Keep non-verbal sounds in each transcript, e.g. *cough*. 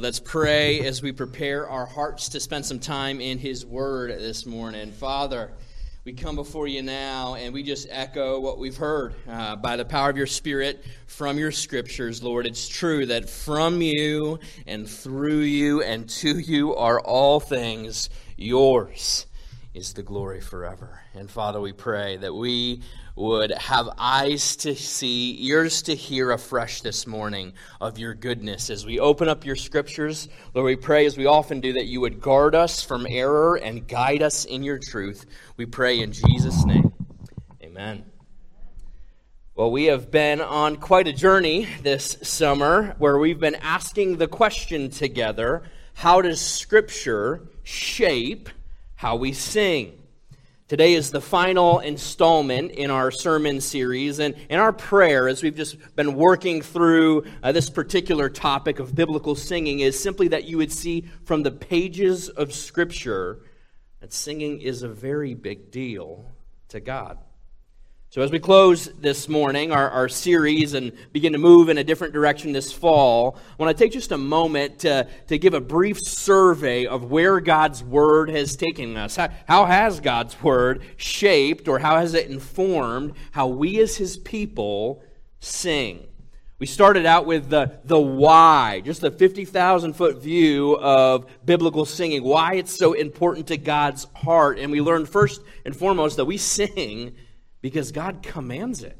Let's pray as we prepare our hearts to spend some time in His Word this morning. Father, we come before you now and we just echo what we've heard uh, by the power of your Spirit from your Scriptures, Lord. It's true that from you and through you and to you are all things yours is the glory forever. And Father, we pray that we would have eyes to see, ears to hear afresh this morning of your goodness. As we open up your scriptures, Lord, we pray, as we often do, that you would guard us from error and guide us in your truth. We pray in Jesus' name. Amen. Well, we have been on quite a journey this summer where we've been asking the question together how does Scripture shape how we sing? Today is the final installment in our sermon series, and in our prayer, as we've just been working through uh, this particular topic of biblical singing, is simply that you would see from the pages of Scripture that singing is a very big deal to God. So, as we close this morning, our, our series, and begin to move in a different direction this fall, I want to take just a moment to, to give a brief survey of where God's Word has taken us. How, how has God's Word shaped or how has it informed how we as His people sing? We started out with the, the why, just the 50,000 foot view of biblical singing, why it's so important to God's heart. And we learned first and foremost that we sing because God commands it.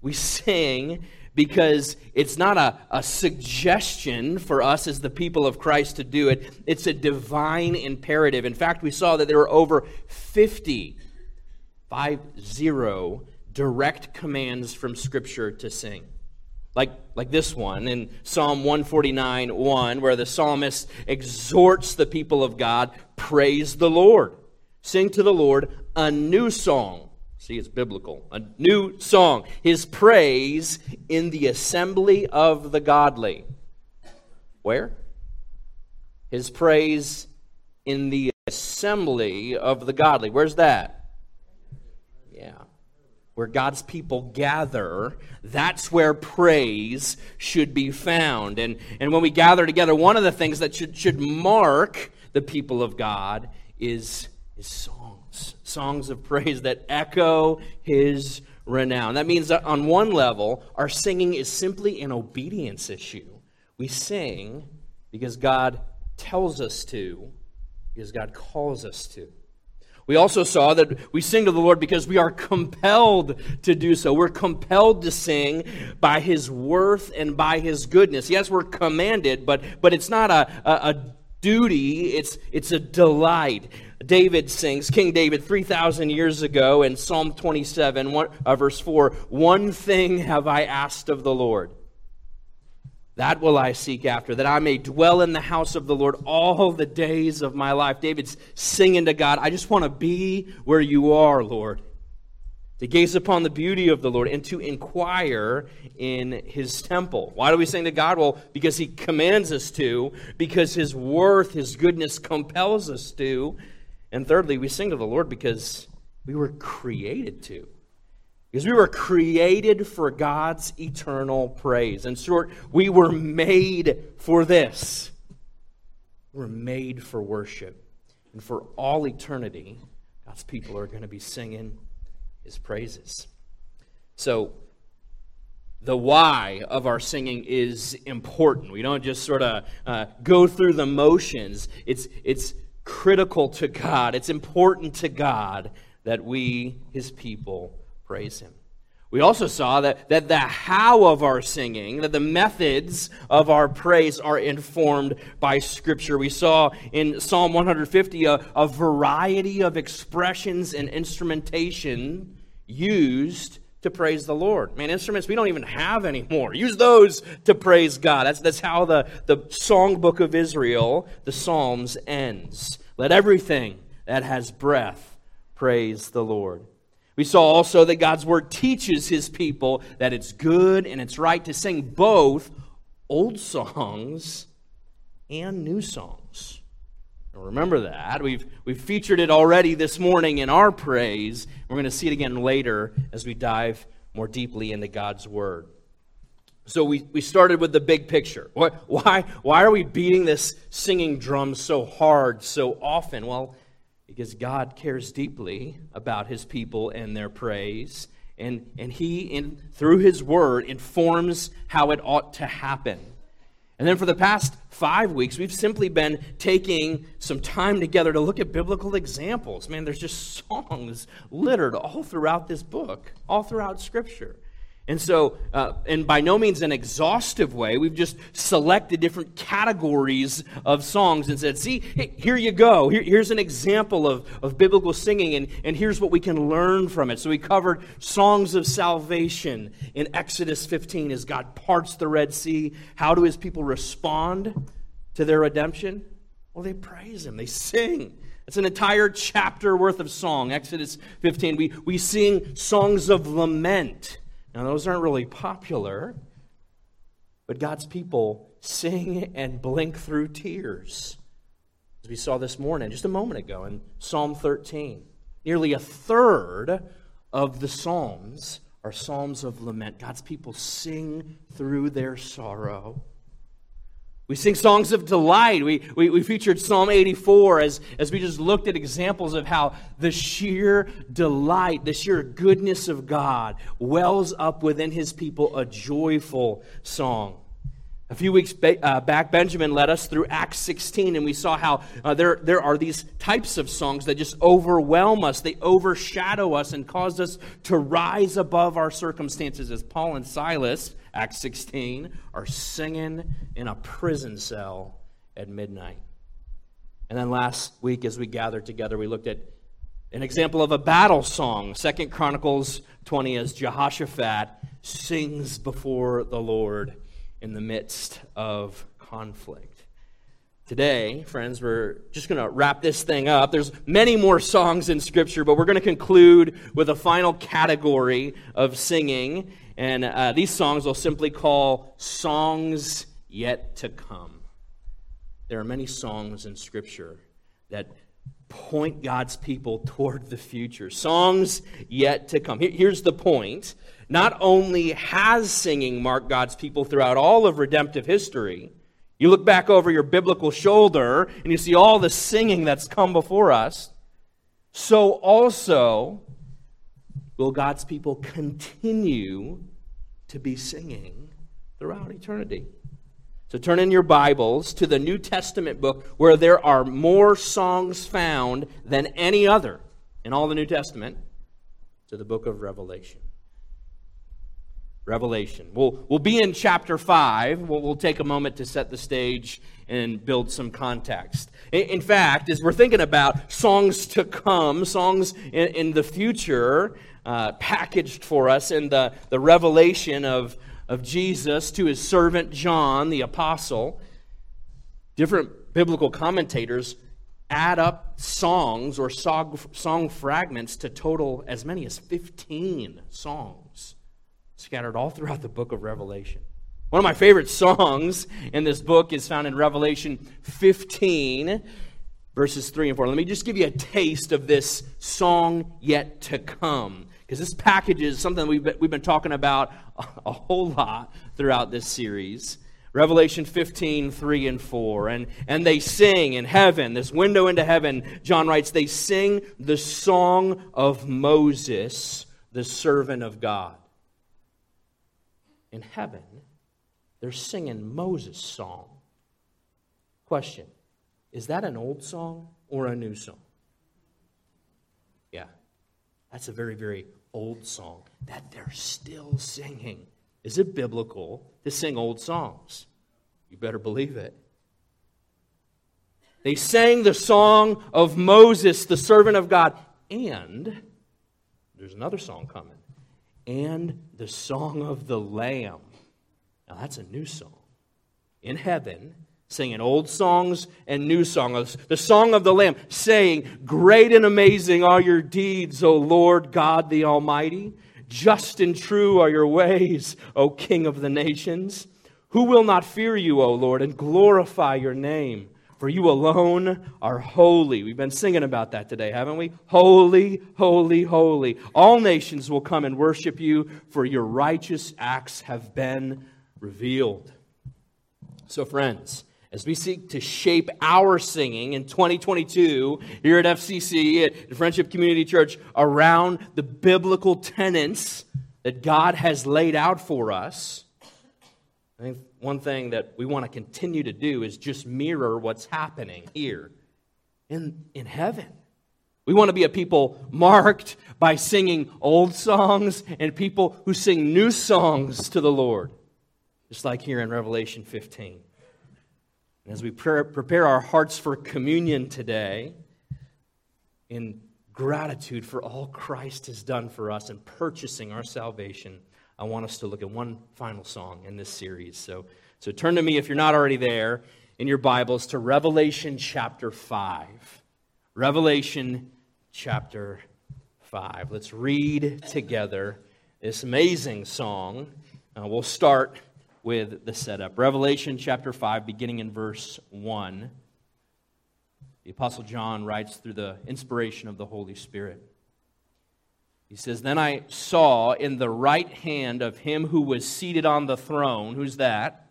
We sing because it's not a, a suggestion for us as the people of Christ to do it, it's a divine imperative. In fact, we saw that there were over 50, five zero, direct commands from Scripture to sing. Like, like this one in Psalm 149 1, where the psalmist exhorts the people of God praise the Lord. Sing to the Lord a new song See, it's biblical. A new song. His praise in the assembly of the godly. Where? His praise in the assembly of the godly. Where's that? Yeah. Where God's people gather, that's where praise should be found. And, and when we gather together, one of the things that should, should mark the people of God is, is song songs of praise that echo his renown. That means that on one level, our singing is simply an obedience issue. We sing because God tells us to, because God calls us to. We also saw that we sing to the Lord because we are compelled to do so. We're compelled to sing by His worth and by His goodness. Yes, we're commanded, but, but it's not a, a, a duty, it's, it's a delight. David sings, King David, 3,000 years ago in Psalm 27, one, uh, verse 4 One thing have I asked of the Lord. That will I seek after, that I may dwell in the house of the Lord all the days of my life. David's singing to God, I just want to be where you are, Lord. To gaze upon the beauty of the Lord and to inquire in his temple. Why do we sing to God? Well, because he commands us to, because his worth, his goodness compels us to, and thirdly, we sing to the Lord because we were created to. Because we were created for God's eternal praise. In short, we were made for this. We were made for worship. And for all eternity, God's people are going to be singing his praises. So, the why of our singing is important. We don't just sort of uh, go through the motions. It's, it's critical to God. It's important to God that we, his people, praise him. We also saw that, that the how of our singing, that the methods of our praise are informed by Scripture. We saw in Psalm 150 a, a variety of expressions and instrumentation used to praise the Lord. Man, instruments we don't even have anymore. Use those to praise God. That's, that's how the, the songbook of Israel, the Psalms, ends. Let everything that has breath praise the Lord. We saw also that God's word teaches his people that it's good and it's right to sing both old songs and new songs. Remember that. We've, we've featured it already this morning in our praise. We're going to see it again later as we dive more deeply into God's word. So we, we started with the big picture. Why, why, why are we beating this singing drum so hard so often? Well, because God cares deeply about his people and their praise. And, and he, in, through his word, informs how it ought to happen. And then for the past five weeks, we've simply been taking some time together to look at biblical examples. Man, there's just *laughs* songs littered all throughout this book, all throughout Scripture. And so, uh, and by no means an exhaustive way, we've just selected different categories of songs and said, see, hey, here you go. Here, here's an example of, of biblical singing, and, and here's what we can learn from it. So we covered songs of salvation in Exodus 15 as God parts the Red Sea. How do his people respond to their redemption? Well, they praise him, they sing. It's an entire chapter worth of song, Exodus 15. We, we sing songs of lament now, those aren't really popular, but God's people sing and blink through tears. As we saw this morning, just a moment ago in Psalm 13. Nearly a third of the Psalms are Psalms of lament. God's people sing through their sorrow. We sing songs of delight. We, we, we, featured Psalm 84 as, as we just looked at examples of how the sheer delight, the sheer goodness of God wells up within his people a joyful song. A few weeks uh, back, Benjamin led us through Acts 16, and we saw how uh, there, there are these types of songs that just overwhelm us. They overshadow us and cause us to rise above our circumstances, as Paul and Silas Acts 16, are singing in a prison cell at midnight. And then last week, as we gathered together, we looked at an example of a battle song. Second Chronicles 20, as Jehoshaphat sings before the Lord in the midst of conflict. Today, friends, we're just going to wrap this thing up. There's many more songs in Scripture, but we're going to conclude with a final category of singing, and uh, these songs we'll simply call Songs Yet to Come. There are many songs in Scripture that point God's people toward the future. Songs yet to come. Here's the point. Not only has singing marked God's people throughout all of redemptive history, you look back over your biblical shoulder and you see all the singing that's come before us, so also will God's people continue to be singing throughout eternity. So turn in your Bibles to the New Testament book where there are more songs found than any other in all the New Testament, to the book of Revelation. Revelation. We'll, we'll be in chapter 5. We'll, we'll take a moment to set the stage and build some context. In, in fact, as we're thinking about songs to come, songs in, in the future, uh, packaged for us in the, the revelation of, of Jesus to his servant John, the apostle, different biblical commentators add up songs or song, song fragments to total as many as 15 songs scattered all throughout the book of Revelation. One of my favorite songs in this book is found in Revelation 15, verses 3 and 4. Let me just give you a taste of this song yet to come because this package is something we've been, we've been talking about a, a whole lot throughout this series. Revelation 15, 3 and 4. And, and they sing in heaven, this window into heaven, John writes, they sing the song of Moses, the servant of God. In heaven, they're singing Moses' song. Question Is that an old song or a new song? Yeah, that's a very, very old song that they're still singing. Is it biblical to sing old songs? You better believe it. They sang the song of Moses, the servant of God, and there's another song coming, and the song of the Lamb. Now that's a new song. In heaven, singing old songs and new songs. The song of the Lamb, saying, Great and amazing are your deeds, O Lord God the Almighty. Just and true are your ways, O King of the nations. Who will not fear you, O Lord, and glorify your name? For you alone are holy. We've been singing about that today, haven't we? Holy, holy, holy. All nations will come and worship you, for your righteous acts have been revealed. So, friends, as we seek to shape our singing in 2022 here at FCC, at the Friendship Community Church, around the biblical tenets that God has laid out for us, I think one thing that we want to continue to do is just mirror what's happening here in, in heaven. We want to be a people marked by singing old songs and people who sing new songs to the Lord, just like here in Revelation 15. And as we prepare our hearts for communion today, in gratitude for all Christ has done for us in purchasing our salvation, I want us to look at one final song in this series. So, so turn to me if you're not already there in your Bibles to Revelation chapter 5. Revelation chapter 5. Let's read together this amazing song. Uh, we'll start with the setup. Revelation chapter 5, beginning in verse 1. The Apostle John writes through the inspiration of the Holy Spirit. He says, Then I saw in the right hand of him who was seated on the throne. Who's that?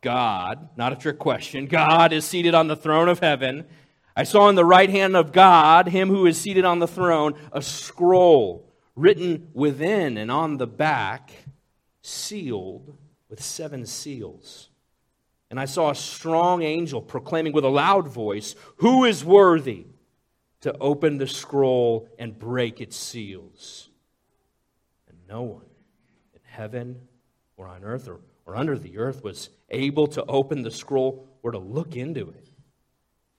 God. Not a trick question. God is seated on the throne of heaven. I saw in the right hand of God, him who is seated on the throne, a scroll written within and on the back sealed with seven seals. And I saw a strong angel proclaiming with a loud voice, Who is worthy to open the scroll and break its seals? And no one in heaven or on earth or, or under the earth was able to open the scroll or to look into it.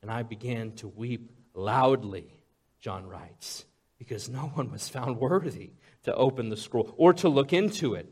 And I began to weep loudly, John writes, because no one was found worthy to open the scroll or to look into it.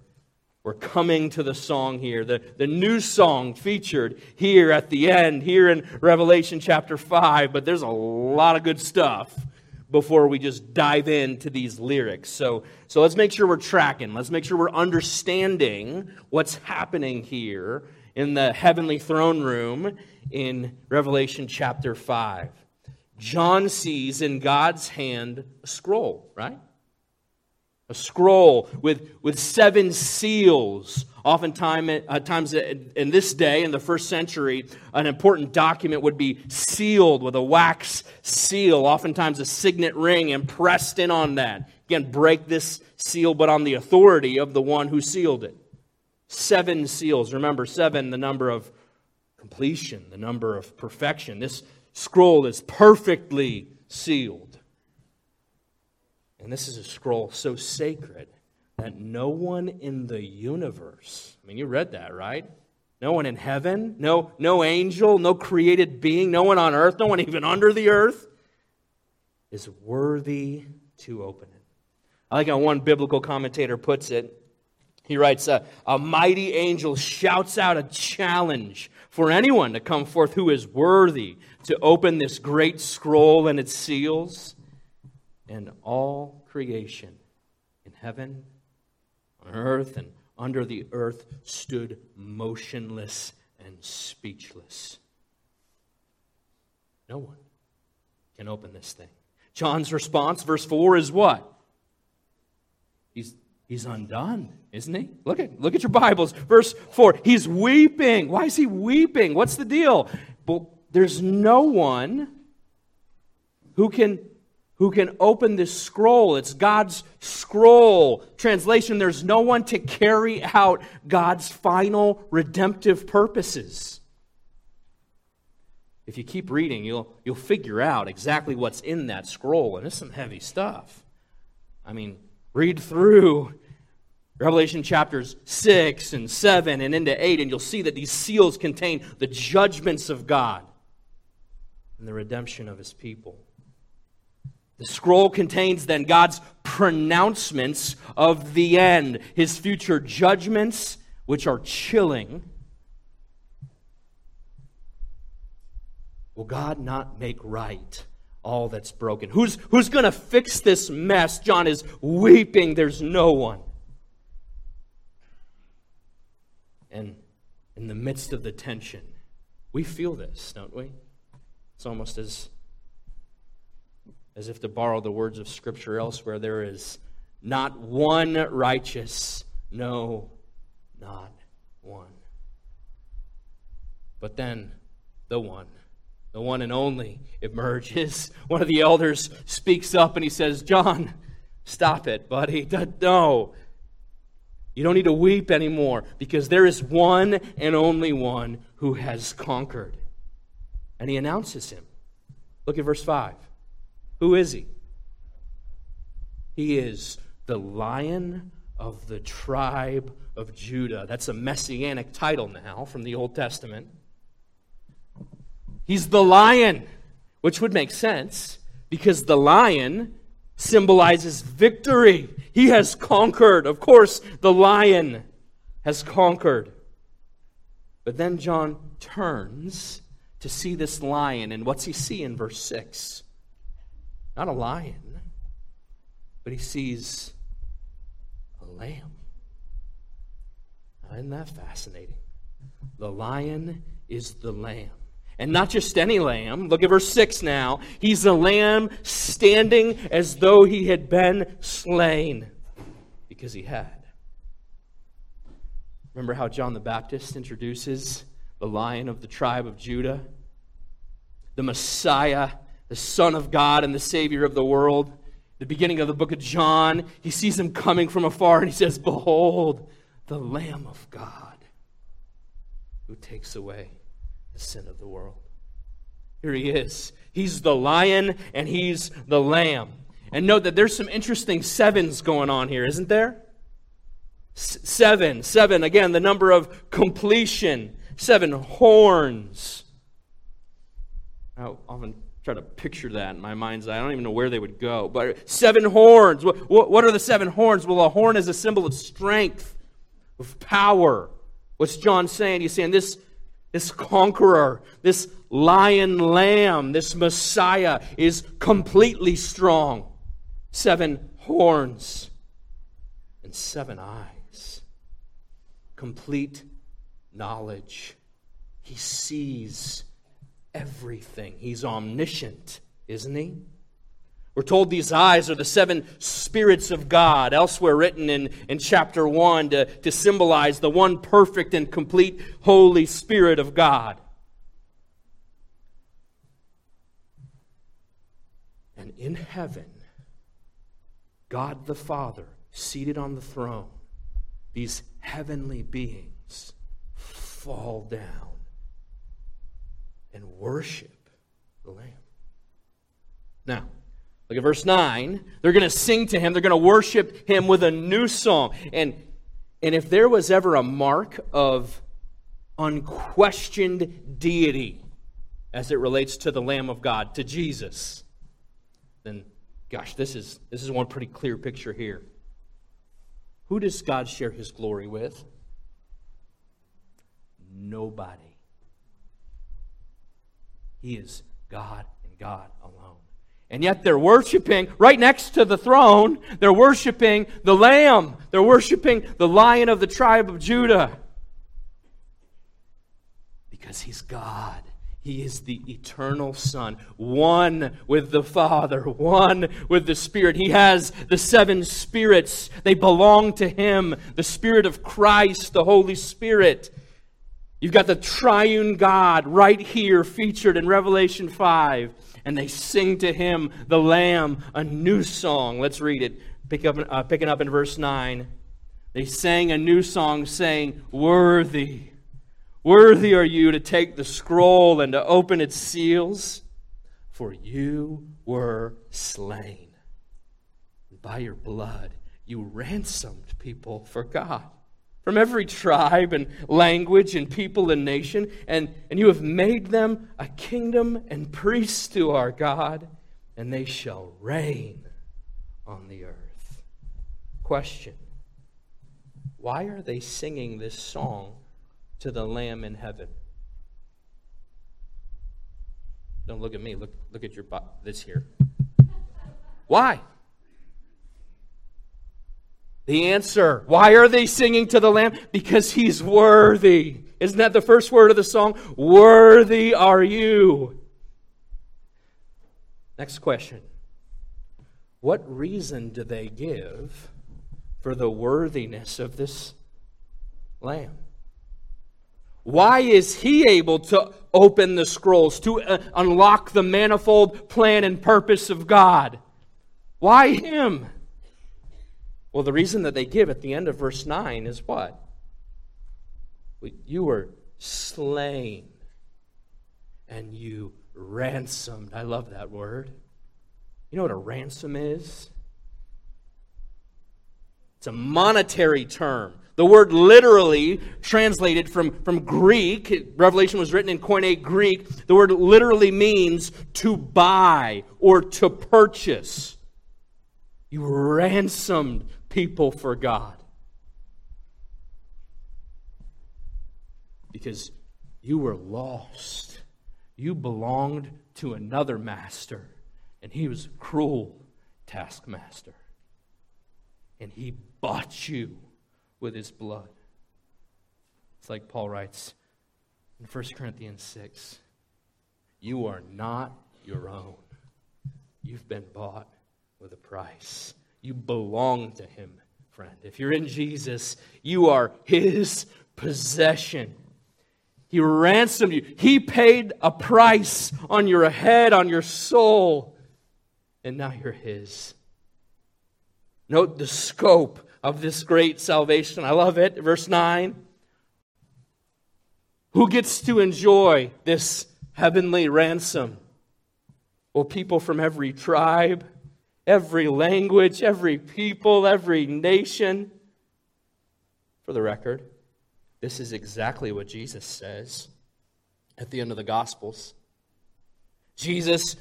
we're coming to the song here, the, the new song featured here at the end, here in Revelation chapter 5. But there's a lot of good stuff before we just dive into these lyrics. So, so let's make sure we're tracking. Let's make sure we're understanding what's happening here in the heavenly throne room in Revelation chapter 5. John sees in God's hand a scroll, right? A scroll with, with seven seals. Oftentimes, uh, times in this day, in the first century, an important document would be sealed with a wax seal, oftentimes a signet ring impressed in on that. Again, break this seal, but on the authority of the one who sealed it. Seven seals. Remember, seven, the number of completion, the number of perfection. This scroll is perfectly sealed. And this is a scroll so sacred that no one in the universe, I mean, you read that, right? No one in heaven, no, no angel, no created being, no one on earth, no one even under the earth is worthy to open it. I like how one biblical commentator puts it. He writes, a, a mighty angel shouts out a challenge for anyone to come forth who is worthy to open this great scroll and its seals and all creation in heaven, on earth, and under the earth stood motionless and speechless. No one can open this thing. John's response, verse 4, is what? He's, he's undone, isn't he? Look at, look at your Bibles. Verse 4, he's weeping. Why is he weeping? What's the deal? But there's no one who can who can open this scroll. It's God's scroll. Translation There's no one to carry out God's final redemptive purposes. if you keep reading, you'll, you'll figure out exactly what's in that scroll, and it's some heavy stuff. I mean, read through Revelation chapters 6 and 7 and into 8, and you'll see that these seals contain the judgments of God and the redemption of his people. The scroll contains then God's pronouncements of the end, his future judgments, which are chilling. Will God not make right all that's broken? Who's, who's going to fix this mess? John is weeping. There's no one. And in the midst of the tension, we feel this, don't we? It's almost as, as if to borrow the words of Scripture elsewhere there is not one righteous, no, not one. But then the one, the one and only emerges. *laughs* One of the elders speaks up and he says, John, stop it, buddy. *laughs* No. You don't need to weep anymore because there is one and only one who has conquered and he announces him. Look at verse 5. Who is he? He is the lion of the tribe of Judah. That's a messianic title now from the Old Testament. He's the lion, which would make sense because the lion symbolizes victory. He has conquered. Of course, the lion has conquered. But then John turns to see this lion. And what's he see in verse 6? Not a lion, but he sees a lamb. Isn't that fascinating? The lion is the lamb. And not just any lamb. Look at verse 6 now. He's a lamb standing as though he had been slain. Because he had. Remember how John the Baptist introduces the lion of the tribe of Judah, the Messiah, the Son of God and the Savior of the world. The beginning of the book of John, he sees him coming from afar and he says, Behold, the Lamb of God who takes away the sin of the world. Here he is. He's the lion and he's the lamb. And note that there's some interesting sevens going on here, isn't there? S- seven, seven, again, the number of completion seven horns. I often try to picture that in my mind's eye. I don't even know where they would go. But seven horns. What, what are the seven horns? Well, a horn is a symbol of strength, of power. What's John saying? He's saying this, this conqueror, this lion lamb, this Messiah is completely strong. Seven horns and seven eyes. Complete knowledge. He sees everything. He's omniscient, isn't he? We're told these eyes are the seven spirits of God, elsewhere written in, in chapter 1 to, to symbolize the one perfect and complete Holy Spirit of God. And in heaven, God the Father, seated on the throne, these heavenly beings fall down and worship the Lamb. Now, look at verse 9. They're going to sing to him, they're going to worship him with a new song. And, and if there was ever a mark of unquestioned deity as it relates to the Lamb of God, to Jesus, then gosh, this is, this is one pretty clear picture here. Who does God share his glory with? nobody. He is God and God alone. And yet they're worshiping right next to the throne, they're worshiping the Lamb. They're worshiping the Lion of the tribe of Judah. Because he's God. He is the eternal Son, one with the Father, one with the Spirit. He has the seven spirits. They belong to Him the Spirit of Christ, the Holy Spirit. You've got the triune God right here featured in Revelation 5. And they sing to him, the Lamb, a new song. Let's read it. Pick up, uh, picking up in verse 9. They sang a new song saying, Worthy, Worthy are you to take the scroll and to open its seals, for you were slain. By your blood, you ransomed people for God from every tribe and language and people and nation, and, and you have made them a kingdom and priests to our God, and they shall reign on the earth. Question Why are they singing this song to the Lamb in heaven? Don't look at me, look, look at your this here. Why? The answer why are they singing to the Lamb? Because he's worthy. Isn't that the first word of the song? Worthy are you. Next question What reason do they give for the worthiness of this Lamb? Why is he able to open the scrolls, to uh, unlock the manifold plan and purpose of God? Why him? Well, the reason that they give at the end of verse 9 is what? You were slain and you ransomed. I love that word. You know what a ransom is? It's a monetary term. The word literally translated from, from Greek, Revelation was written in Koine Greek, the word literally means to buy or to purchase. You were ransomed people for God. Because you were lost. You belonged to another master, and he was a cruel taskmaster. And he bought you with his blood. It's like Paul writes in 1 Corinthians 6 You are not your own, you've been bought with a price. You belong to Him, friend. If you're in Jesus, you are His possession. He ransomed you, He paid a price on your head, on your soul, and now you're His. Note the scope of this great salvation. I love it. Verse 9. Who gets to enjoy this heavenly ransom? Well, people from every tribe, every language, every people, every nation. For the record, this is exactly what Jesus says at the end of the Gospels. Jesus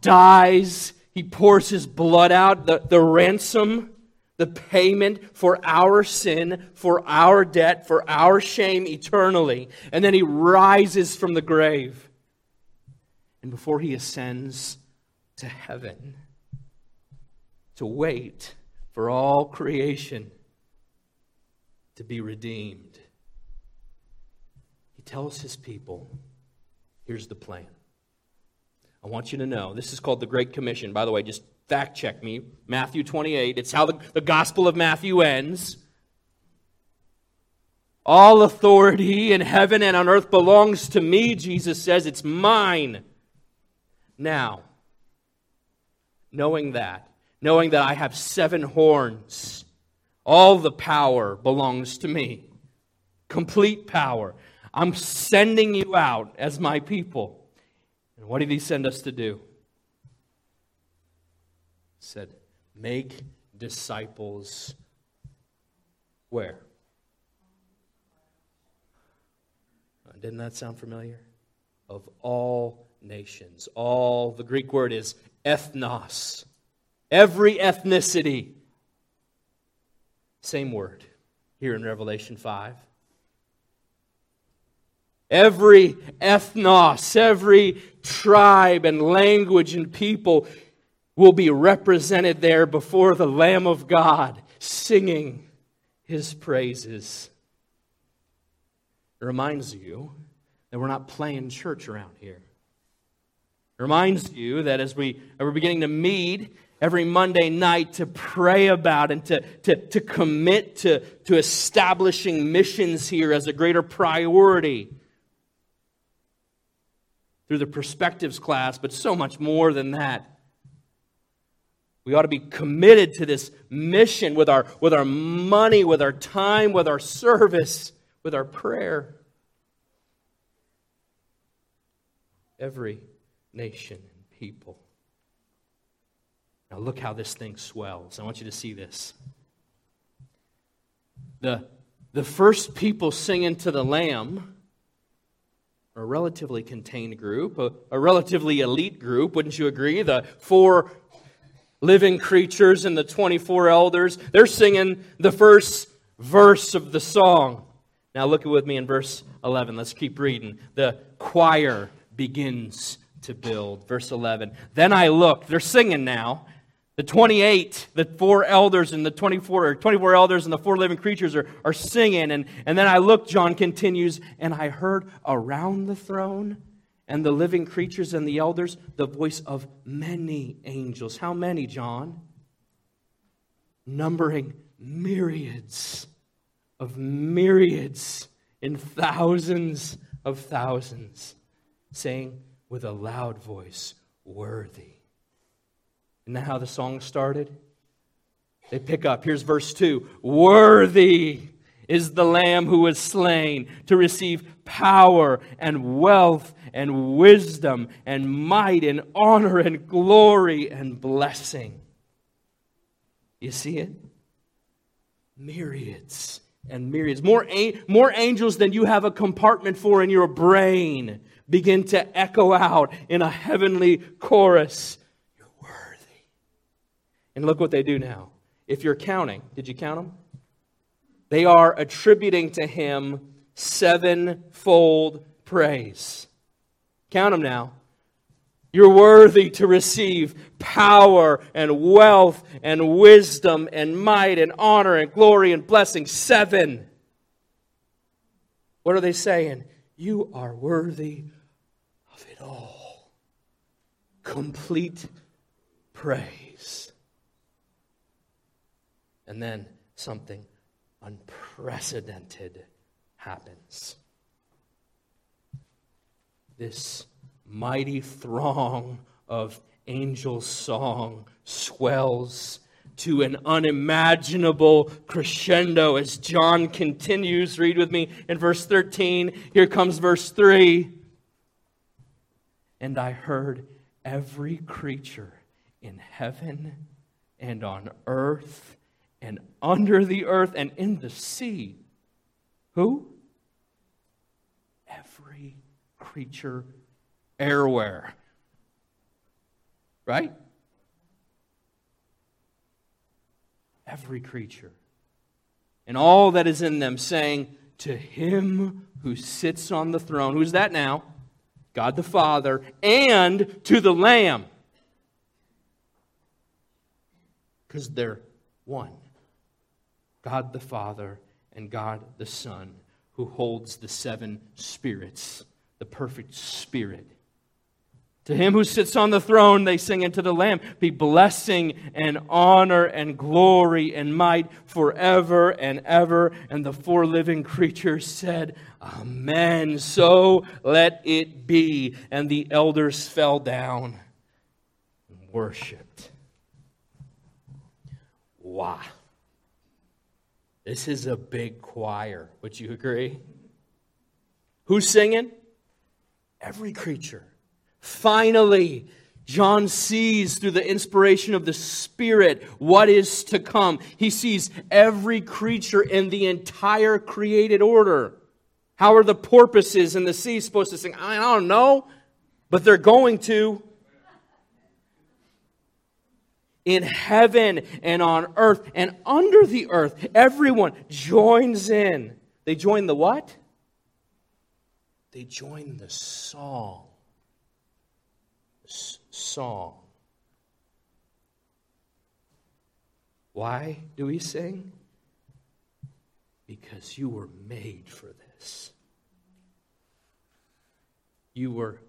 dies, he pours his blood out, the, the ransom, the payment for our sin, for our debt, for our shame eternally. And then he rises from the grave. And before he ascends to heaven, to wait for all creation to be redeemed. He tells his people, here's the plan. I want you to know this is called the Great Commission. By the way, just fact check me. Matthew 28. It's how the, the Gospel of Matthew ends. All authority in heaven and on earth belongs to me, Jesus says. It's mine. Now, knowing that, knowing that I have seven horns. All the power belongs to me. Complete power. I'm sending you out as my people. And what did he send us to do? He said, make disciples where? Uh, didn't that sound familiar? Of all nations. All, the Greek word is ethnos every ethnicity. Same word here in Revelation 5. Every ethnos, every tribe and language and people will be represented there before the Lamb of God, singing his praises. It reminds you that we're not playing church around here. It reminds you that as we are beginning to meet every Monday night to pray about and to, to, to commit to, to establishing missions here as a greater priority through the perspectives class, but so much more than that. We ought to be committed to this mission with our, with our money, with our time, with our service, with our prayer. every nation and people. Now, look how this thing swells. I want you to see this. The, the first people singing to the Lamb are a relatively contained group, a, a relatively elite group, wouldn't you agree? The four living creatures and the 24 elders, they're singing the first verse of the song. Now, look with me in verse 11. Let's keep reading. The choir begins to build. Verse 11. Then I looked. They're singing now. The 28, the four elders and the 24, or 24 elders and the four living creatures are, are singing. And, and then I looked, John continues, and I heard around the throne and the living creatures and the elders the voice of many angels. How many, John? Numbering myriads of myriads in thousands of thousands, saying with a loud voice, Worthy that how the song started? They pick up. Here's verse 2 Worthy is the Lamb who was slain to receive power and wealth and wisdom and might and honor and glory and blessing. You see it? Myriads and myriads. More, more angels than you have a compartment for in your brain begin to echo out in a heavenly chorus and look what they do now. If you're counting, did you count them? They are attributing to him sevenfold praise. Count them now. You're worthy to receive power and wealth and wisdom and might and honor and glory and blessing. Seven. What are they saying? You are worthy of it all. Complete praise. And then something unprecedented happens. This mighty throng of angel song swells to an unimaginable crescendo as John continues. Read with me in verse 13. Here comes verse 3. And I heard every creature in heaven and on earth and under the earth and in the sea. Who? Every creature everywhere. Right? Every creature. And all that is in them, saying, To him who sits on the throne, who's that now? God the Father, and to the Lamb. Because they're one. God the Father and God the Son, who holds the seven spirits, the perfect spirit. To him who sits on the throne, they sing unto the Lamb, be blessing and honor and glory and might forever and ever. And the four living creatures said, Amen. So let it be. And the elders fell down and worshiped. Wow. This is a big choir. Would you agree? Who's singing? Every creature. Finally, John sees through the inspiration of the Spirit what is to come. He sees every creature in the entire created order. How are the porpoises in the sea supposed to sing? I don't know, but they're going to in heaven and on earth and under the earth. Everyone joins in. They join the what? They join the song. S- song. Why do we sing? Because you were made for this. You were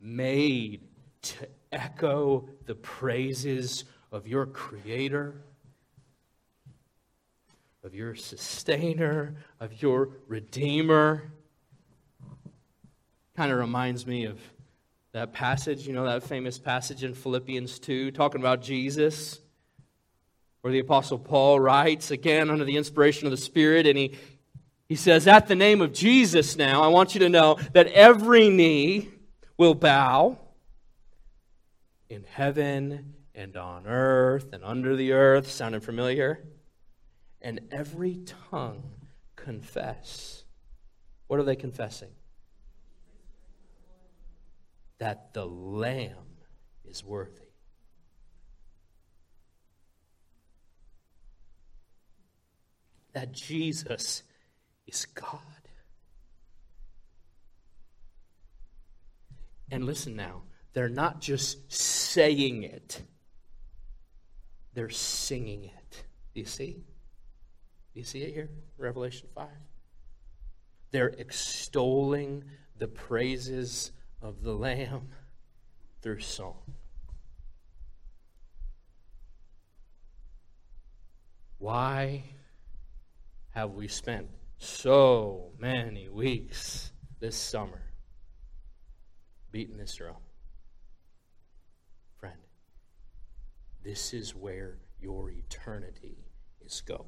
made to echo the praises of your Creator, of your Sustainer, of your Redeemer. Kind of reminds me of that passage, you know, that famous passage in Philippians 2, talking about Jesus, where the Apostle Paul writes, again, under the inspiration of the Spirit, and he, he says, At the name of Jesus now, I want you to know that every knee will bow in heaven and on earth and under the earth. Sounded familiar? And every tongue confess. What are they confessing? That the Lamb is worthy. That Jesus is God. And listen now, they're not just saying it, they're singing it. Do you see? Do you see it here? Revelation 5. They're extolling the praises of the Lamb through song. Why have we spent so many weeks this summer beating this drum? Friend, this is where your eternity is going.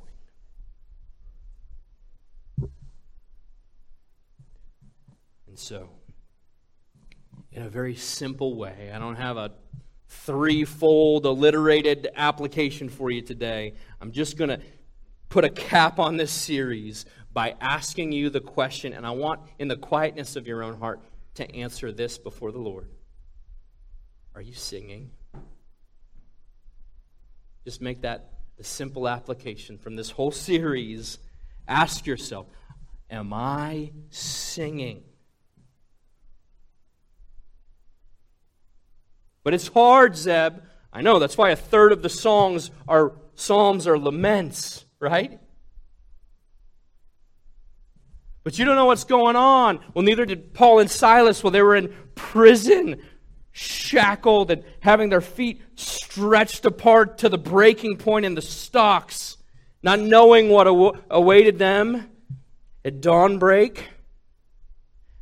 And so, in a very simple way, I don't have a threefold alliterated application for you today. I'm just going to put a cap on this series by asking you the question, and I want, in the quietness of your own heart, to answer this before the Lord. Are you singing? Just make that the simple application from this whole series. Ask yourself, Am I singing? But it's hard, Zeb. I know, that's why a third of the songs are psalms are laments, right? But you don't know what's going on. Well, neither did Paul and Silas while they were in prison, shackled and having their feet stretched apart to the breaking point in the stocks, not knowing what awaited them at dawnbreak.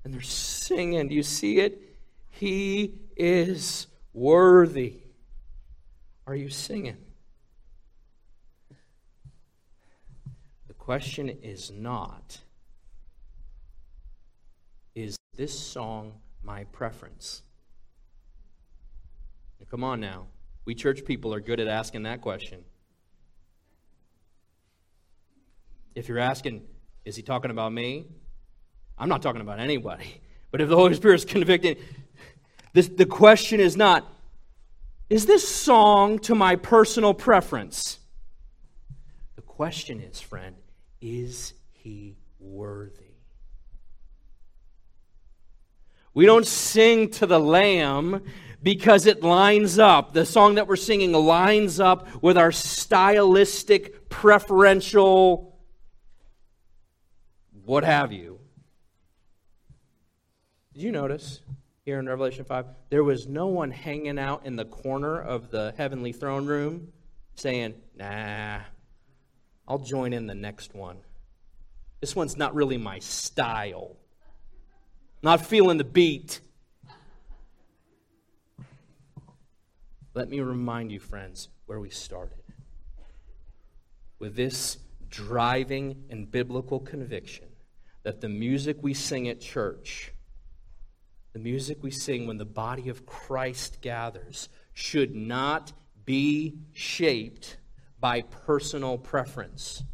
And they're singing. Do you see it? He is worthy. Are you singing? The question is not Is this song my preference? Come on now. We church people are good at asking that question. If you're asking, is he talking about me? I'm not talking about anybody. But if the Holy Spirit is convicting, this, the question is not, is this song to my personal preference? The question is, friend, is he worthy? We don't sing to the Lamb because it lines up. The song that we're singing lines up with our stylistic, preferential, what have you. Did you notice? here in Revelation 5, there was no one hanging out in the corner of the heavenly throne room saying, nah, I'll join in the next one. This one's not really my style. Not feeling the beat. Let me remind you, friends, where we started. With this driving and biblical conviction that the music we sing at church the music we sing when the body of Christ gathers should not be shaped by personal preference.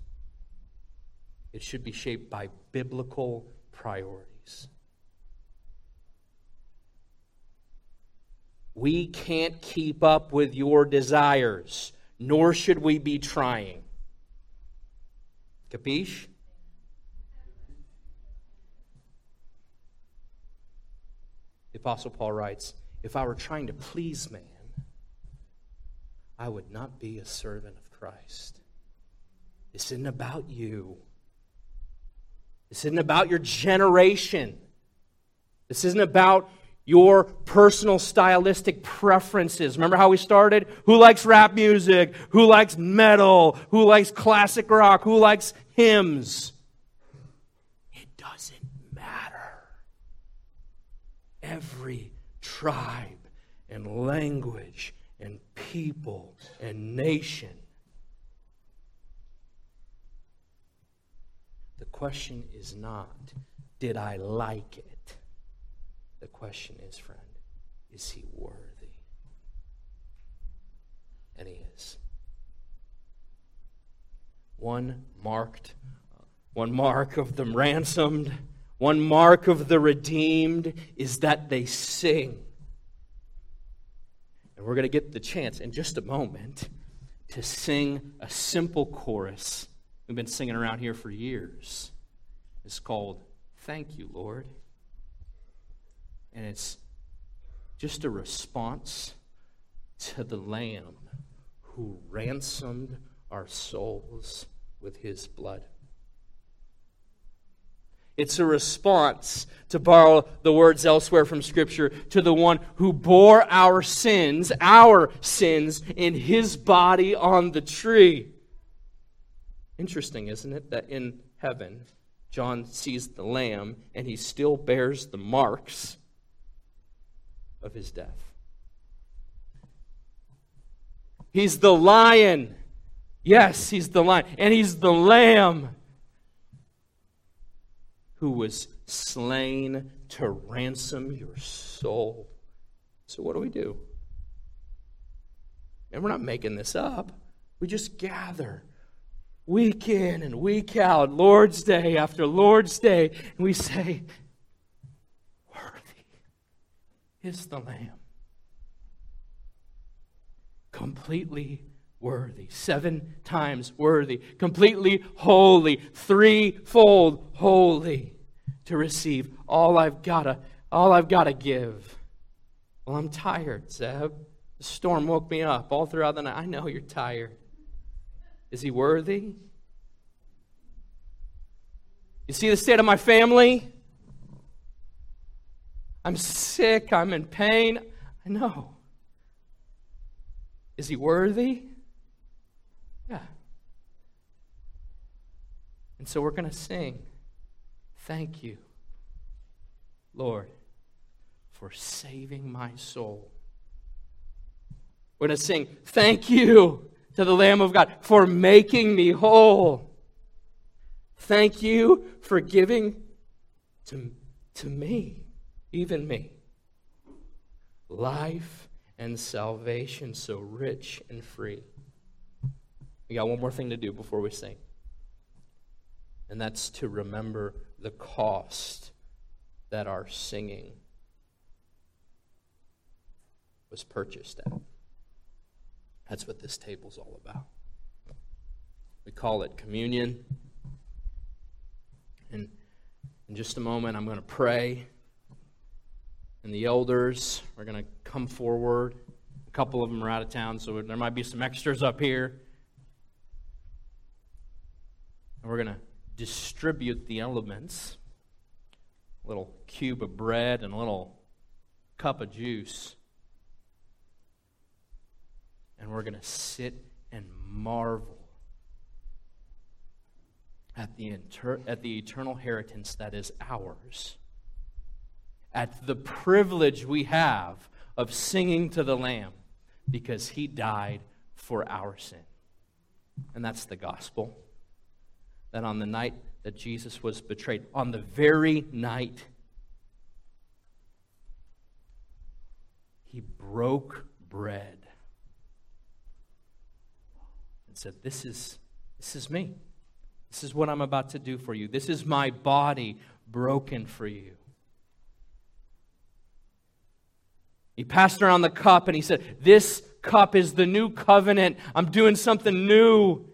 It should be shaped by biblical priorities. We can't keep up with your desires, nor should we be trying. Capiche? The Apostle Paul writes If I were trying to please man, I would not be a servant of Christ. This isn't about you. This isn't about your generation. This isn't about your personal stylistic preferences. Remember how we started? Who likes rap music? Who likes metal? Who likes classic rock? Who likes hymns? It doesn't matter. Every tribe and language and people and nation. The question is not, did I like it? The question is, friend, is he worthy? And he is. One marked, one mark of the ransomed, one mark of the redeemed is that they sing. And we're going to get the chance in just a moment to sing a simple chorus we've been singing around here for years. It's called Thank You, Lord. And it's just a response to the Lamb who ransomed our souls with his blood. It's a response, to borrow the words elsewhere from Scripture, to the one who bore our sins, our sins, in his body on the tree. Interesting, isn't it, that in heaven, John sees the Lamb and he still bears the marks of his death. He's the lion. Yes, he's the lion. And he's the lamb who was slain to ransom your soul. So, what do we do? And we're not making this up. We just gather week in and week out, Lord's Day after Lord's Day, and we say, Worthy is the Lamb. Completely worthy. Seven times worthy. Completely holy. Threefold holy to receive all I've gotta, all I've gotta give. Well, I'm tired, Zeb. The storm woke me up all throughout the night. I know you're tired. Is he worthy? You see the state of my family? I'm sick. I'm in pain. I know. Is he worthy? Yeah. And so we're going to sing. Thank you, Lord, for saving my soul. We're going to sing, Thank you to the Lamb of God for making me whole. Thank you for giving to, to me, even me, life and salvation so rich and free. We got one more thing to do before we sing, and that's to remember the cost that our singing was purchased at. That's what this table's all about. We call it communion. And in just a moment, I'm going to pray. And the elders are going to come forward. A couple of them are out of town, so there might be some extras up here. And we're going to distribute the elements a little cube of bread and a little cup of juice. And we're going to sit and marvel at the, inter- at the eternal inheritance that is ours, at the privilege we have of singing to the Lamb because he died for our sin. And that's the gospel that on the night that Jesus was betrayed, on the very night, he broke bread and said, This is, this is me. This is what I'm about to do for you. This is my body broken for you. He passed around the cup and he said, This cup is the new covenant. I'm doing something new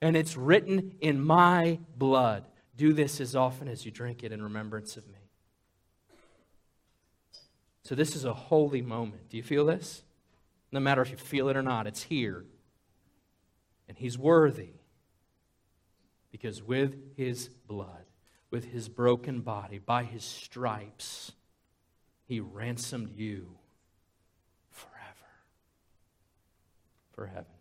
and it's written in my blood. Do this as often as you drink it in remembrance of me. So, this is a holy moment. Do you feel this? No matter if you feel it or not, it's here. And He's worthy. Because with His blood, with His broken body, by His stripes, He ransomed you forever. For heaven.